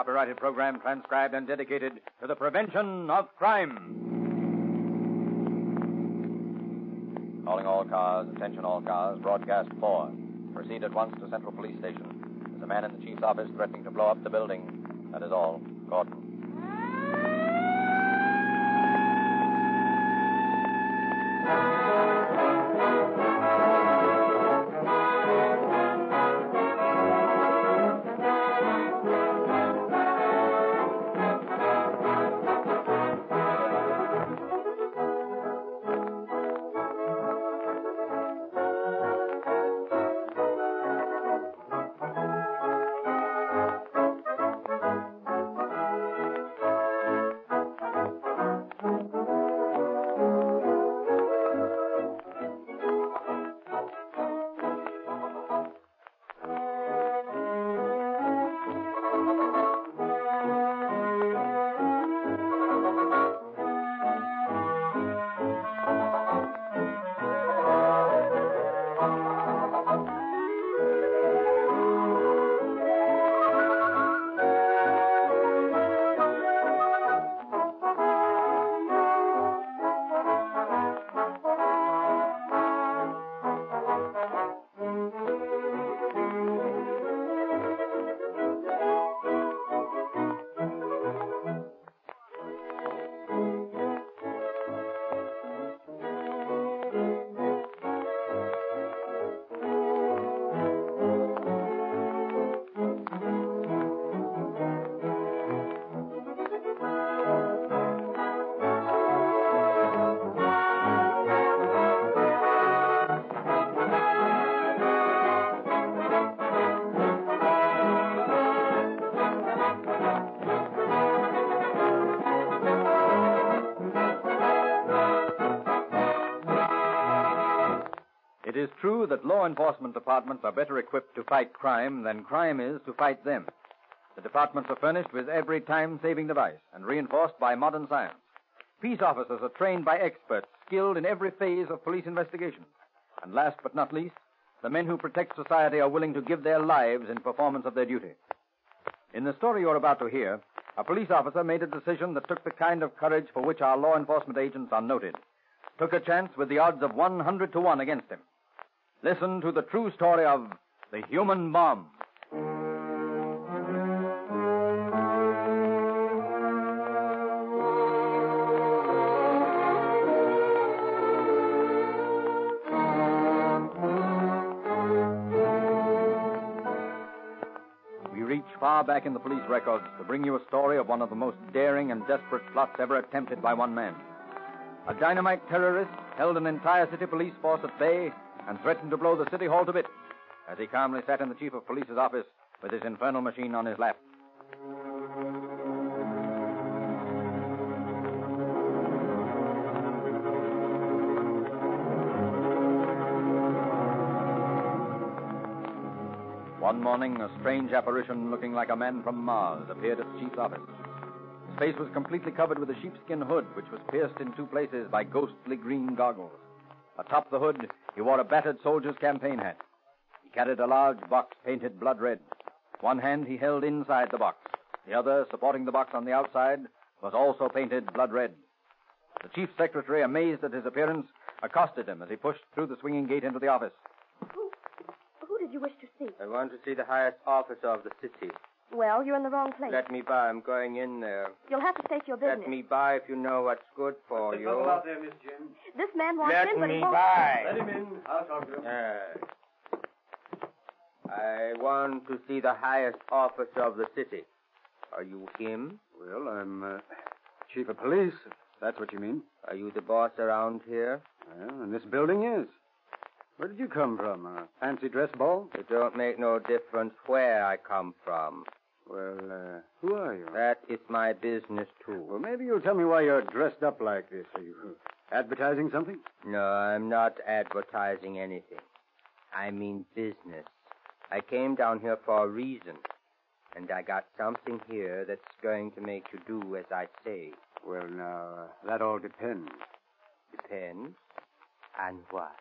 copyrighted program transcribed and dedicated to the prevention of crime. Calling all cars, attention all cars, broadcast 4. Proceed at once to Central Police Station. There's a man in the chief's office threatening to blow up the building. That is all. Gordon. It law enforcement departments are better equipped to fight crime than crime is to fight them. The departments are furnished with every time saving device and reinforced by modern science. Peace officers are trained by experts skilled in every phase of police investigation. And last but not least, the men who protect society are willing to give their lives in performance of their duty. In the story you're about to hear, a police officer made a decision that took the kind of courage for which our law enforcement agents are noted. Took a chance with the odds of 100 to 1 against him. Listen to the true story of the human bomb. We reach far back in the police records to bring you a story of one of the most daring and desperate plots ever attempted by one man. A dynamite terrorist held an entire city police force at bay and threatened to blow the city hall to bits as he calmly sat in the chief of police's office with his infernal machine on his lap. One morning, a strange apparition looking like a man from Mars appeared at the chief's office. His face was completely covered with a sheepskin hood, which was pierced in two places by ghostly green goggles. Atop the hood, he wore a battered soldier's campaign hat. He carried a large box painted blood red. One hand he held inside the box. The other, supporting the box on the outside, was also painted blood red. The chief secretary, amazed at his appearance, accosted him as he pushed through the swinging gate into the office. Who, who did you wish to see? I want to see the highest officer of the city. Well, you're in the wrong place. Let me by. I'm going in there. You'll have to state your business. Let me by if you know what's good for you. out there, Miss Jim. This man wants Let in, but he me won't. by. Let him in. I'll talk to him. Yes. I want to see the highest officer of the city. Are you him? Well, I'm uh, chief of police, if that's what you mean. Are you the boss around here? Well, and this building is. Where did you come from? A fancy dress ball? It don't make no difference where I come from. Well, uh, who are you? That is my business, too. Well, maybe you'll tell me why you're dressed up like this. Are you advertising something? No, I'm not advertising anything. I mean business. I came down here for a reason. And I got something here that's going to make you do as I say. Well, now, uh, that all depends. Depends. On what?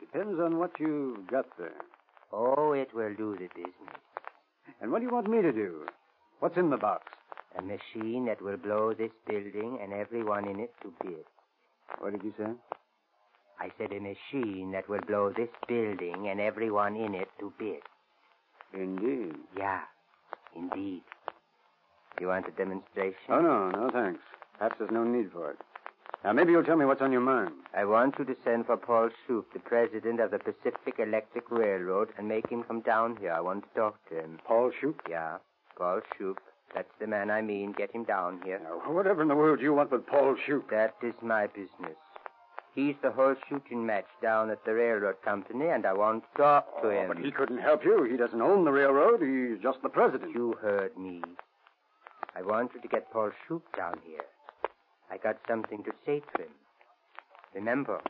Depends on what you've got there. Oh, it will do the business. And what do you want me to do? What's in the box? A machine that will blow this building and everyone in it to bits. What did you say? I said a machine that will blow this building and everyone in it to bits. Indeed. Yeah, indeed. You want a demonstration? Oh, no, no, thanks. Perhaps there's no need for it. Now, maybe you'll tell me what's on your mind. I want you to send for Paul Shoup, the president of the Pacific Electric Railroad, and make him come down here. I want to talk to him. Paul Shoup? Yeah, Paul Shoup. That's the man I mean. Get him down here. Now, whatever in the world do you want with Paul Shoup? That is my business. He's the whole shooting match down at the railroad company, and I want to talk to oh, him. But he couldn't help you. He doesn't own the railroad. He's just the president. You heard me. I want you to get Paul Shoup down here. I got something to say to him. Remember,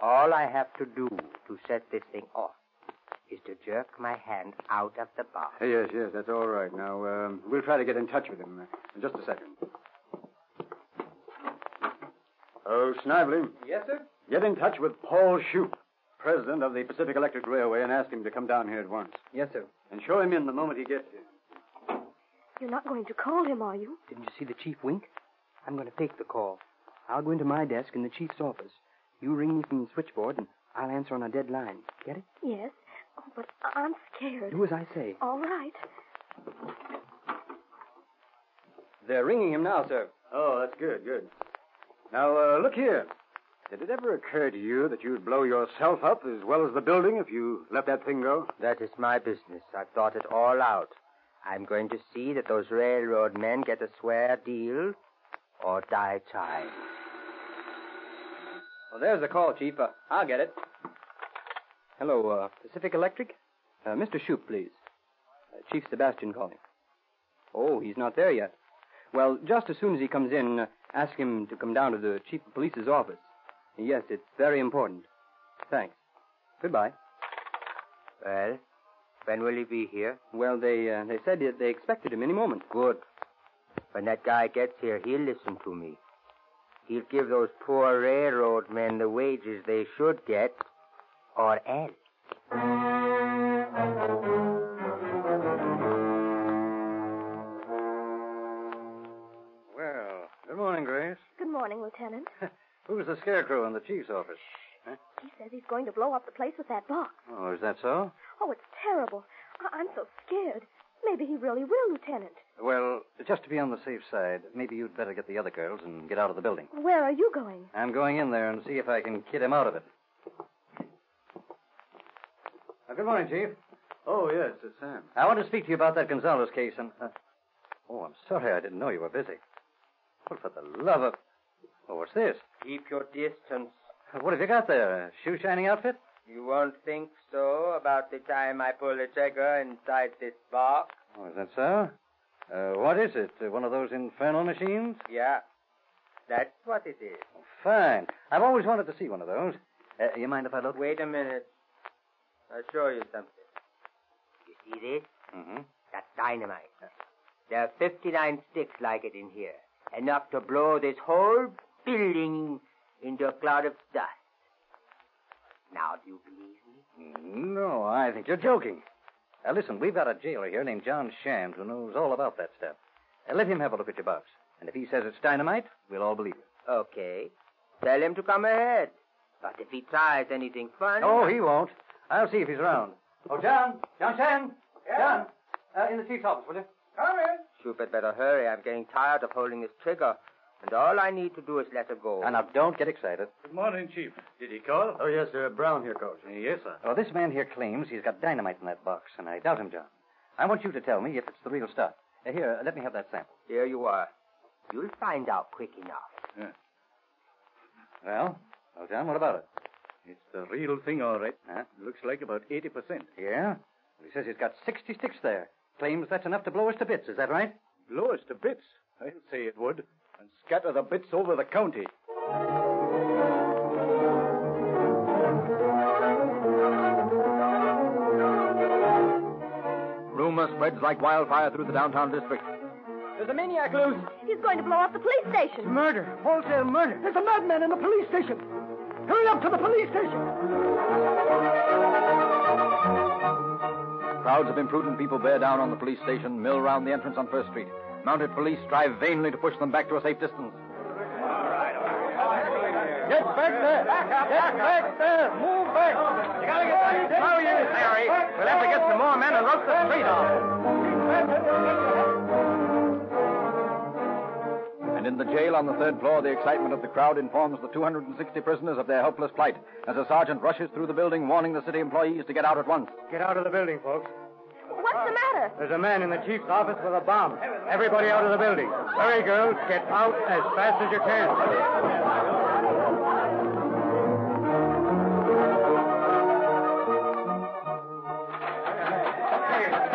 all I have to do to set this thing off is to jerk my hand out of the box. Yes, yes, that's all right. Now, um, we'll try to get in touch with him. Uh, in just a second. Oh, Snively. Yes, sir? Get in touch with Paul Shoup, president of the Pacific Electric Railway, and ask him to come down here at once. Yes, sir. And show him in the moment he gets here. You're not going to call him, are you? Didn't you see the chief wink? I'm going to take the call. I'll go into my desk in the chief's office. You ring me from the switchboard, and I'll answer on a dead line. Get it? Yes. Oh, but I'm scared. Do as I say. All right. They're ringing him now, sir. Oh, that's good, good. Now, uh, look here. Did it ever occur to you that you'd blow yourself up as well as the building if you let that thing go? That is my business. I've thought it all out. I'm going to see that those railroad men get a square deal or die trying. Well, there's the call, Chief. Uh, I'll get it. Hello, uh, Pacific Electric? Uh, Mr. Shoup, please. Uh, Chief Sebastian calling. Oh, he's not there yet. Well, just as soon as he comes in, uh, ask him to come down to the chief of police's office. Yes, it's very important. Thanks. Goodbye. Well, when will he be here? Well, they uh, they said that they expected him any moment. Good. When that guy gets here, he'll listen to me. He'll give those poor railroad men the wages they should get, or else. Well, good morning, Grace. Good morning, Lieutenant. Who's the scarecrow in the chief's office? He says he's going to blow up the place with that box. Oh, is that so? Oh, it's terrible. I- I'm so scared. Maybe he really will, Lieutenant. Well, just to be on the safe side, maybe you'd better get the other girls and get out of the building. Where are you going? I'm going in there and see if I can kid him out of it. Uh, good morning, Chief. Oh, yes, it's Sam. I want to speak to you about that Gonzalez case and. Uh... Oh, I'm sorry. I didn't know you were busy. Well, for the love of. Oh, what's this? Keep your distance. What have you got there? A shoe shining outfit? You won't think so about the time I pull the trigger inside this box. Oh, is that so? Uh, what is it? Uh, one of those infernal machines? Yeah, that's what it is. Oh, fine. I've always wanted to see one of those. Uh, you mind if I look? Wait a minute. I'll show you something. You see this? Mm-hmm. That's dynamite. There are 59 sticks like it in here. Enough to blow this whole building into a cloud of dust. Now, do you believe me? No, I think you're joking. Now, listen, we've got a jailer here named John Shand who knows all about that stuff. Uh, let him have a look at your box. And if he says it's dynamite, we'll all believe it. Okay. Tell him to come ahead. But if he tries anything funny... Oh, he won't. I'll see if he's around. Oh, John! John Shand! John! Uh, in the chief's office, will you? Come in. Shoup had better hurry. I'm getting tired of holding this trigger. And all I need to do is let her go. And now, don't get excited. Good morning, Chief. Did he call? Oh, yes, sir. Brown here, Coach. Yes, sir. Oh, this man here claims he's got dynamite in that box, and I doubt him, John. I want you to tell me if it's the real stuff. Uh, here, let me have that sample. Here you are. You'll find out quick enough. Well, well, John, what about it? It's the real thing, all right. Huh? Looks like about 80%. Yeah? Well, he says he's got 60 sticks there. Claims that's enough to blow us to bits. Is that right? Blow us to bits. I'll say it would. And scatter the bits over the county. Rumor spreads like wildfire through the downtown district. There's a maniac loose. He's going to blow up the police station. Murder. Wholesale murder. There's a madman in the police station. Hurry up to the police station. Crowds of imprudent people bear down on the police station, mill round the entrance on First Street. Mounted police strive vainly to push them back to a safe distance. Get back there! Get back there! Move back! You gotta get back. How you, Harry? We'll have to get some more men and roast the street off. And in the jail on the third floor, the excitement of the crowd informs the 260 prisoners of their helpless plight as a sergeant rushes through the building, warning the city employees to get out at once. Get out of the building, folks. What's the matter? There's a man in the chief's office with a bomb. Everybody out of the building. Hurry, girls. Get out as fast as you can.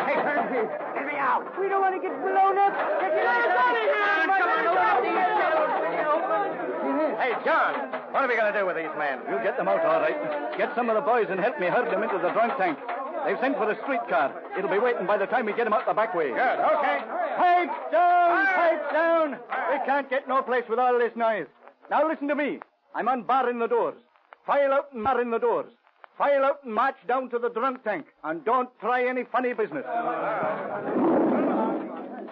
Hey, Turnkey, get me out. We don't want to get blown up. Get your out of here. Hey, John, what are we going to do with these men? We'll get them out all right. Get some of the boys and help me herd them into the drunk tank. They've sent for a streetcar. It'll be waiting by the time we get him out the back way. Good, okay. Pipes down! Ah! Pipes down! We can't get no place with all this noise. Now listen to me. I'm unbarring the doors. File out and bar in the doors. File out and march down to the drunk tank. And don't try any funny business.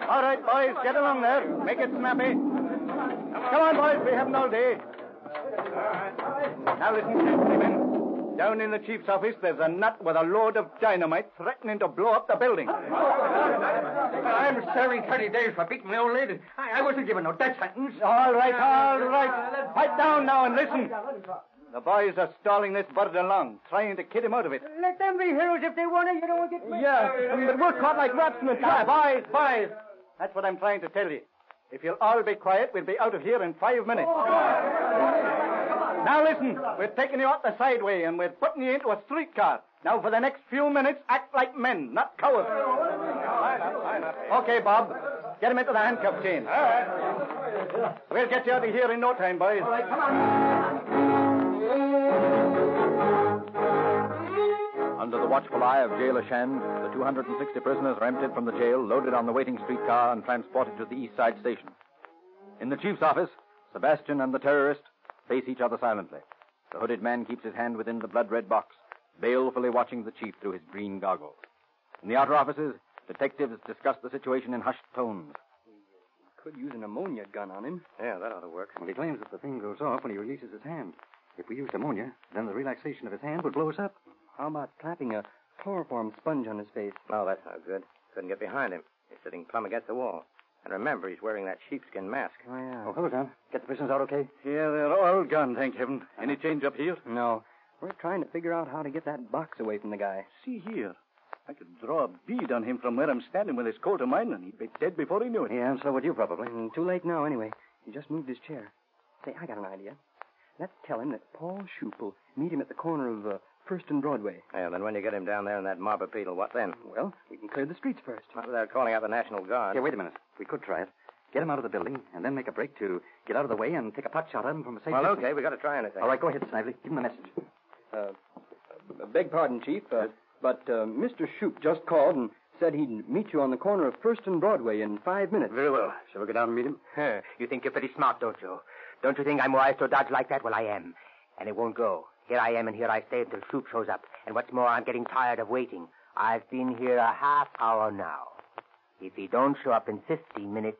All right, boys, get along there. Make it snappy. Come on, boys, we haven't all day. Now listen carefully, men. Down in the chief's office, there's a nut with a load of dynamite threatening to blow up the building. I'm serving 30 days for beating my old lady. I, I wasn't given no death sentence. All right, all right. Pipe down now and listen. The boys are stalling this bird along, trying to kid him out of it. Let them be heroes if they want to. You don't get me. Yeah, but we're caught like rats in the trap. Boys, boys. That's what I'm trying to tell you. If you'll all be quiet, we'll be out of here in five minutes. Oh. Now listen, we're taking you out the sideway and we're putting you into a streetcar. Now for the next few minutes, act like men, not cowards. Okay, Bob. Get him into the handcuff chain. All right. We'll get you out of here in no time, boys. All right, come on. Under the watchful eye of Jailer Shand, the 260 prisoners are emptied from the jail, loaded on the waiting streetcar, and transported to the East Side station. In the chief's office, Sebastian and the terrorist face each other silently. The hooded man keeps his hand within the blood red box, balefully watching the chief through his green goggles. In the outer offices, detectives discuss the situation in hushed tones. Could use an ammonia gun on him. Yeah, that ought to work. Well, he claims that the thing goes off when he releases his hand. If we used ammonia, then the relaxation of his hand would blow us up. How about clapping a chloroform sponge on his face? Oh, that's no good. Couldn't get behind him. He's sitting plumb against the wall. And remember, he's wearing that sheepskin mask. Oh, yeah. Oh, hello, John. Get the prisoners out okay? Yeah, they're all gone, thank heaven. Any change up here? No. We're trying to figure out how to get that box away from the guy. See here. I could draw a bead on him from where I'm standing with his coat of mine, and he'd be dead before he knew it. Yeah, and so would you probably. Mm, too late now, anyway. He just moved his chair. Say, I got an idea. Let's tell him that Paul Shoup will meet him at the corner of uh, First and Broadway. Yeah, then when you get him down there in that mob of people, what then? Well, we can clear the streets first. Not without calling out the National Guard. Here, wait a minute. We could try it. Get him out of the building, and then make a break to get out of the way and take a pot shot at him from a safe Well, distance. okay, we've got to try anything. All right, go ahead, Snively. Give him the message. Uh, uh, beg pardon, Chief, uh, but uh, Mr. Shoup just called and said he'd meet you on the corner of First and Broadway in five minutes. Very well. Shall we go down and meet him? Huh, you think you're pretty smart, don't you? Don't you think I'm wise to dodge like that? Well, I am. And it won't go. Here I am, and here I stay until Shoup shows up. And what's more, I'm getting tired of waiting. I've been here a half hour now. If he don't show up in 15 minutes,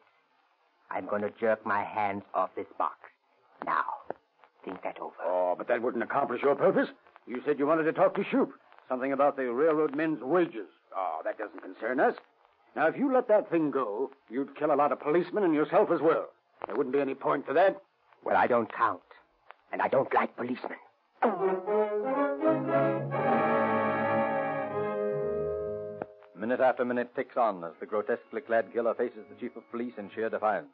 I'm going to jerk my hands off this box. Now, think that over. Oh, but that wouldn't accomplish your purpose. You said you wanted to talk to Shoup. Something about the railroad men's wages. Oh, that doesn't concern us. Now, if you let that thing go, you'd kill a lot of policemen and yourself as well. There wouldn't be any point to that. Well, I don't count. And I don't like policemen. Minute after minute ticks on as the grotesquely clad killer faces the chief of police in sheer defiance.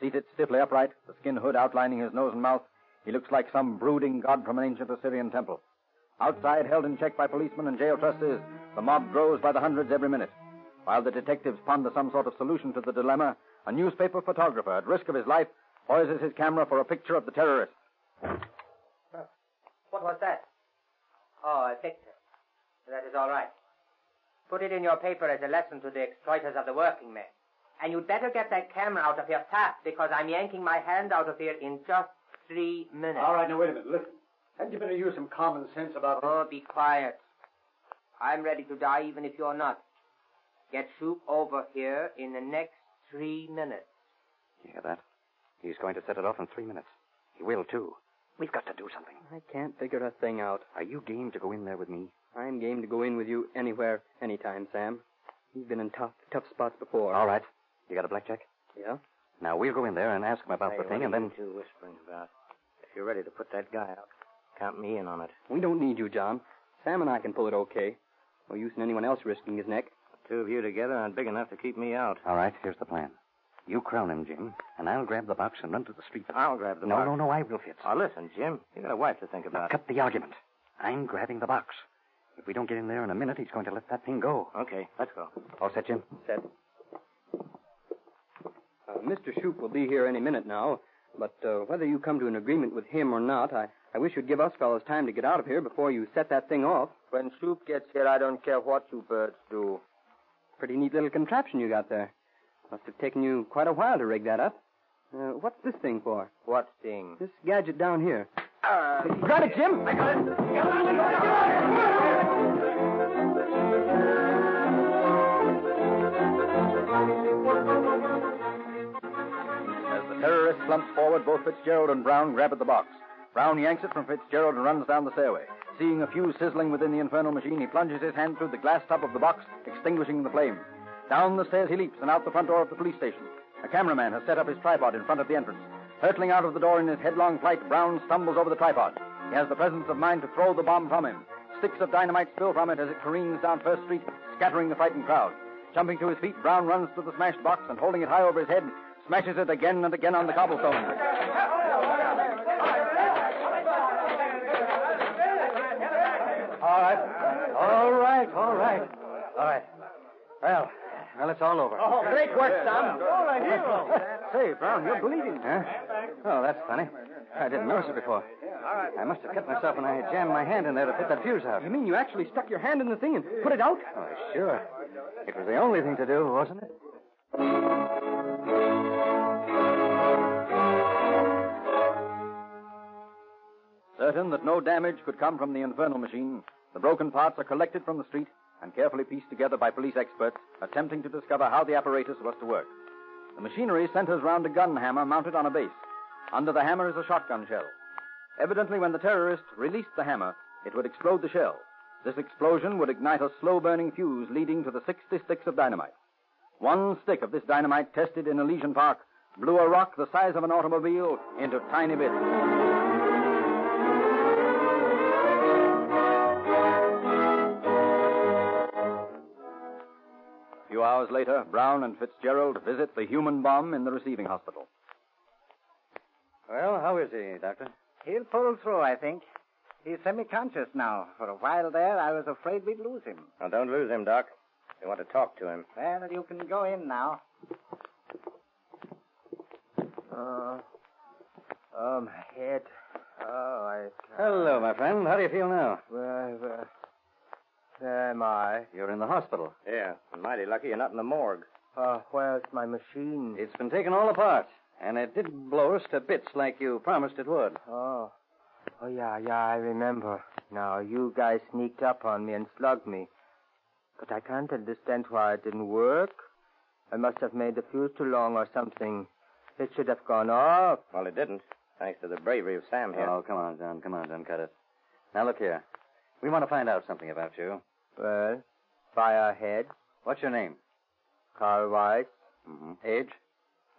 Seated stiffly upright, the skin hood outlining his nose and mouth, he looks like some brooding god from an ancient Assyrian temple. Outside, held in check by policemen and jail trustees, the mob grows by the hundreds every minute. While the detectives ponder some sort of solution to the dilemma, a newspaper photographer, at risk of his life, poises his camera for a picture of the terrorist. What was that? Oh, a picture. That is all right. Put it in your paper as a lesson to the exploiters of the working men. And you'd better get that camera out of here fast because I'm yanking my hand out of here in just three minutes. All right, now wait a minute. Listen. Hadn't you better use some common sense about Oh, be quiet. I'm ready to die even if you're not. Get Shoup over here in the next three minutes. You hear that? He's going to set it off in three minutes. He will, too. We've got to do something. I can't figure a thing out. Are you game to go in there with me? I'm game to go in with you anywhere, anytime, Sam. You've been in tough, tough spots before. All right. You got a blackjack? Yeah? Now, we'll go in there and ask him about the thing, and then... two whispering about? If you're ready to put that guy out, count me in on it. We don't need you, John. Sam and I can pull it okay. No use in anyone else risking his neck. The Two of you together aren't big enough to keep me out. All right, here's the plan. You crown him, Jim, and I'll grab the box and run to the street. I'll grab the no, box. no, no, no, I will, Fitz. Oh, listen, Jim. You got a wife to think about. Cut the argument. I'm grabbing the box. If we don't get in there in a minute, he's going to let that thing go. Okay, let's go. All set, Jim? Set. Uh, Mr. Shoup will be here any minute now, but uh, whether you come to an agreement with him or not, I, I wish you'd give us fellows time to get out of here before you set that thing off. When Shoup gets here, I don't care what you birds do. Pretty neat little contraption you got there. Must have taken you quite a while to rig that up. Uh, what's this thing for? What thing? This gadget down here. Uh, Got it, Jim? I got it. As the terrorist slumps forward, both Fitzgerald and Brown grab at the box. Brown yanks it from Fitzgerald and runs down the stairway. Seeing a fuse sizzling within the infernal machine, he plunges his hand through the glass top of the box, extinguishing the flame. Down the stairs he leaps and out the front door of the police station. A cameraman has set up his tripod in front of the entrance. Hurtling out of the door in his headlong flight, Brown stumbles over the tripod. He has the presence of mind to throw the bomb from him. Sticks of dynamite spill from it as it careens down First Street, scattering the frightened crowd. Jumping to his feet, Brown runs to the smashed box and, holding it high over his head, smashes it again and again on the cobblestone. All right. All right, all right. All right. Well, well, it's all over. Oh, great work, Sam. Oh, a hero. Say, Brown, you're bleeding. Huh? Oh, that's funny. I didn't notice it before. I must have cut myself when I jammed my hand in there to put that fuse out. You mean you actually stuck your hand in the thing and put it out? Oh, sure. It was the only thing to do, wasn't it? Certain that no damage could come from the infernal machine, the broken parts are collected from the street and carefully pieced together by police experts attempting to discover how the apparatus was to work. The machinery centers round a gun hammer mounted on a base. Under the hammer is a shotgun shell. Evidently, when the terrorist released the hammer, it would explode the shell. This explosion would ignite a slow burning fuse leading to the 60 sticks of dynamite. One stick of this dynamite tested in Elysian Park blew a rock the size of an automobile into tiny bits. Few hours later, Brown and Fitzgerald visit the human bomb in the receiving hospital. Well, how is he, Doctor? He'll pull through, I think. He's semi-conscious now. For a while there, I was afraid we'd lose him. Now, don't lose him, Doc. We want to talk to him. Well, you can go in now. Oh, oh, my head. Oh, I. Hello, my friend. How do you feel now? Where, where, where am I? You're in the hospital. Yeah, I'm mighty lucky you're not in the morgue. Uh, where's my machine? It's been taken all apart, and it didn't blow us to bits like you promised it would. Oh. Oh, yeah, yeah, I remember. Now, you guys sneaked up on me and slugged me. But I can't understand why it didn't work. I must have made the fuse too long or something. It should have gone off. Well, it didn't, thanks to the bravery of Sam here. Oh, come on, John. Come on, John. Cut it. Now, look here. We want to find out something about you. Well, fire ahead. What's your name? Carl Weiss. Mm-hmm. Age?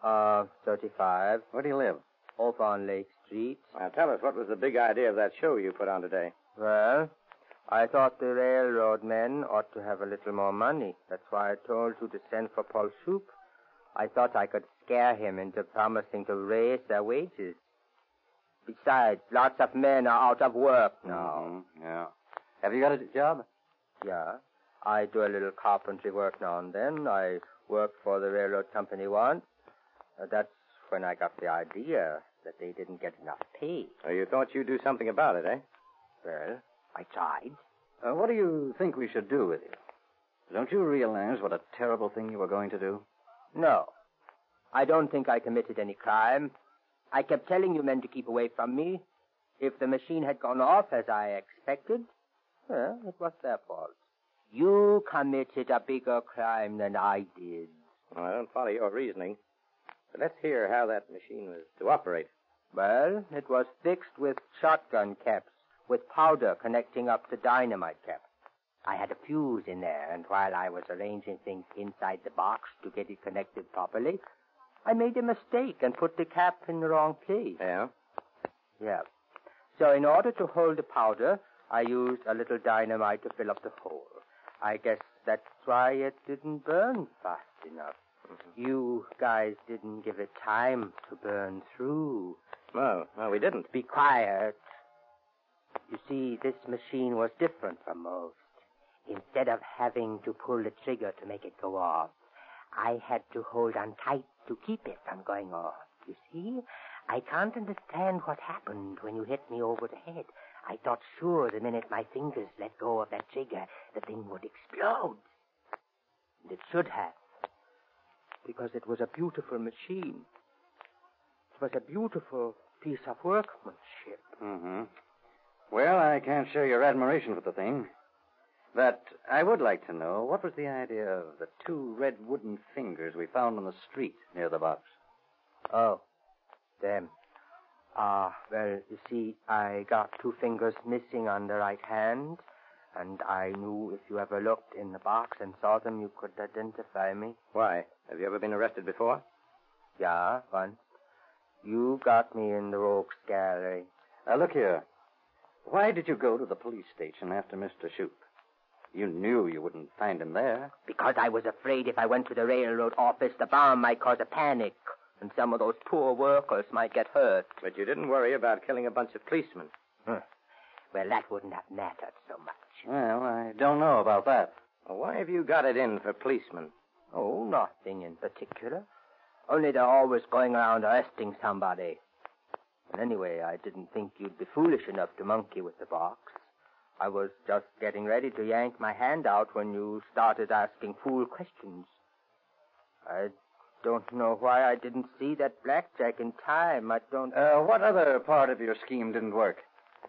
Uh, 35. Where do you live? Over on Lake Street. Now, tell us, what was the big idea of that show you put on today? Well, I thought the railroad men ought to have a little more money. That's why I told you to send for Paul Shoup. I thought I could scare him into promising to raise their wages. Besides, lots of men are out of work now. Mhm, Yeah. Have you got a job? Yeah. I do a little carpentry work now and then. I worked for the railroad company once. Uh, that's when I got the idea that they didn't get enough pay. Oh, you thought you'd do something about it, eh? Well, I tried. Uh, what do you think we should do with you? Don't you realize what a terrible thing you were going to do? No. I don't think I committed any crime. I kept telling you men to keep away from me. If the machine had gone off as I expected, well, it was their fault. You committed a bigger crime than I did. Well, I don't follow your reasoning. But let's hear how that machine was to operate. Well, it was fixed with shotgun caps, with powder connecting up to dynamite caps. I had a fuse in there, and while I was arranging things inside the box to get it connected properly, I made a mistake and put the cap in the wrong place. Yeah? Yeah. So in order to hold the powder, I used a little dynamite to fill up the hole. I guess that's why it didn't burn fast enough. Mm-hmm. You guys didn't give it time to burn through. No, no, we didn't. Be quiet. You see, this machine was different from most. Instead of having to pull the trigger to make it go off, I had to hold on tight to keep it from going off. You see, I can't understand what happened when you hit me over the head. I thought sure the minute my fingers let go of that trigger, the thing would explode. And it should have. Because it was a beautiful machine. It was a beautiful piece of workmanship. Mm-hmm. Well, I can't share your admiration for the thing. But I would like to know what was the idea of the two red wooden fingers we found on the street near the box? Oh, them. Ah, well, you see, I got two fingers missing on the right hand, and I knew if you ever looked in the box and saw them, you could identify me. Why? Have you ever been arrested before? Yeah, once. You got me in the rogues gallery. Now, look here. Why did you go to the police station after Mr. Shoup? You knew you wouldn't find him there. Because I was afraid if I went to the railroad office, the bomb might cause a panic, and some of those poor workers might get hurt. But you didn't worry about killing a bunch of policemen. Well, that wouldn't have mattered so much. Well, I don't know about that. Well, why have you got it in for policemen? Oh, nothing in particular. Only they're always going around arresting somebody. And anyway, I didn't think you'd be foolish enough to monkey with the box. I was just getting ready to yank my hand out when you started asking fool questions. I don't know why I didn't see that blackjack in time. I don't. Uh, what other part of your scheme didn't work?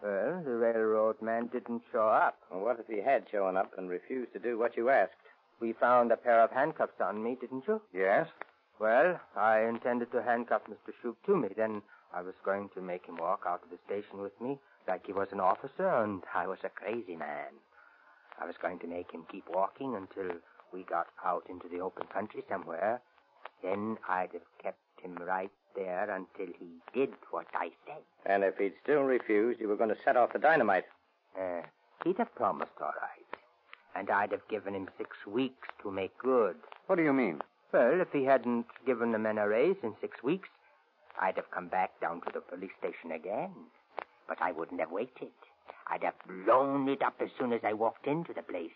Well, the railroad man didn't show up. Well, what if he had shown up and refused to do what you asked? We found a pair of handcuffs on me, didn't you? Yes? Well, I intended to handcuff Mr. Shoup to me. Then I was going to make him walk out of the station with me like he was an officer and I was a crazy man. I was going to make him keep walking until we got out into the open country somewhere. Then I'd have kept him right there until he did what I said. And if he'd still refused, you were going to set off the dynamite. Uh, he'd have promised all right. And I'd have given him six weeks to make good. What do you mean? Well, if he hadn't given the men a raise in six weeks, I'd have come back down to the police station again. But I wouldn't have waited. I'd have blown it up as soon as I walked into the place.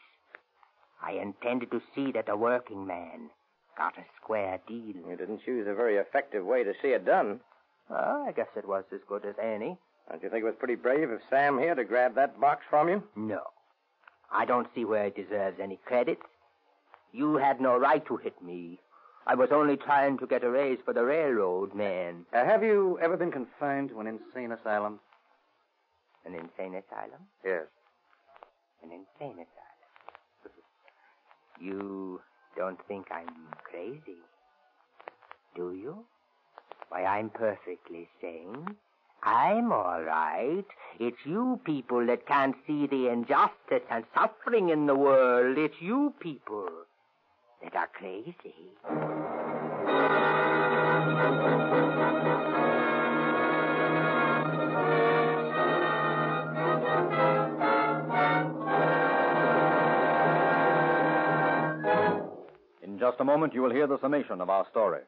I intended to see that a working man got a square deal. You didn't choose a very effective way to see it done. Well, I guess it was as good as any. Don't you think it was pretty brave of Sam here to grab that box from you? No. I don't see where he deserves any credit. You had no right to hit me. I was only trying to get a raise for the railroad man. Uh, have you ever been confined to an insane asylum? An insane asylum? Yes. An insane asylum. you don't think I'm crazy, do you? Why, I'm perfectly sane. I'm all right. It's you people that can't see the injustice and suffering in the world. It's you people that are crazy. In just a moment, you will hear the summation of our story.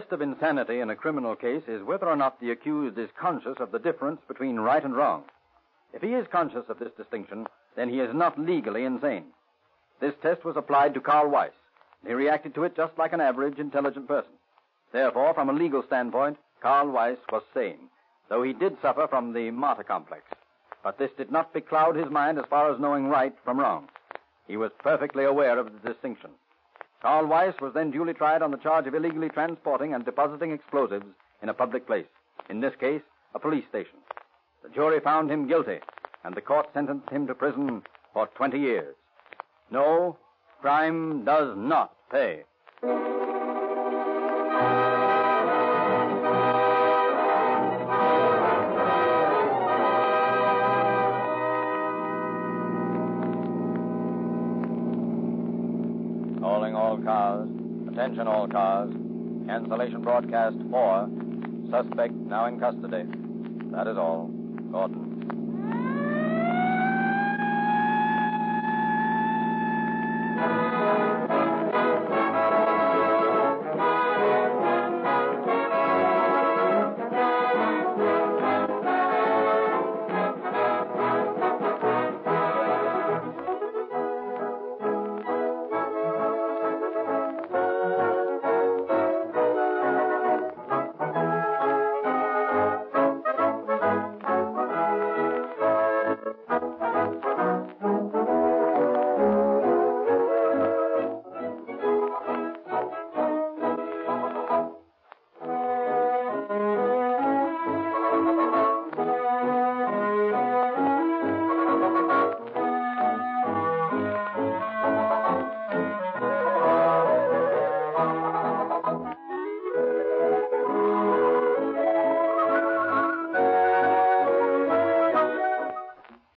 Test of insanity in a criminal case is whether or not the accused is conscious of the difference between right and wrong. If he is conscious of this distinction, then he is not legally insane. This test was applied to Carl Weiss. He reacted to it just like an average intelligent person. Therefore, from a legal standpoint, Carl Weiss was sane, though he did suffer from the martyr complex. But this did not becloud his mind as far as knowing right from wrong. He was perfectly aware of the distinction. Carl Weiss was then duly tried on the charge of illegally transporting and depositing explosives in a public place, in this case, a police station. The jury found him guilty, and the court sentenced him to prison for 20 years. No, crime does not pay. Attention all cars. Cancellation broadcast 4. Suspect now in custody. That is all. Gordon.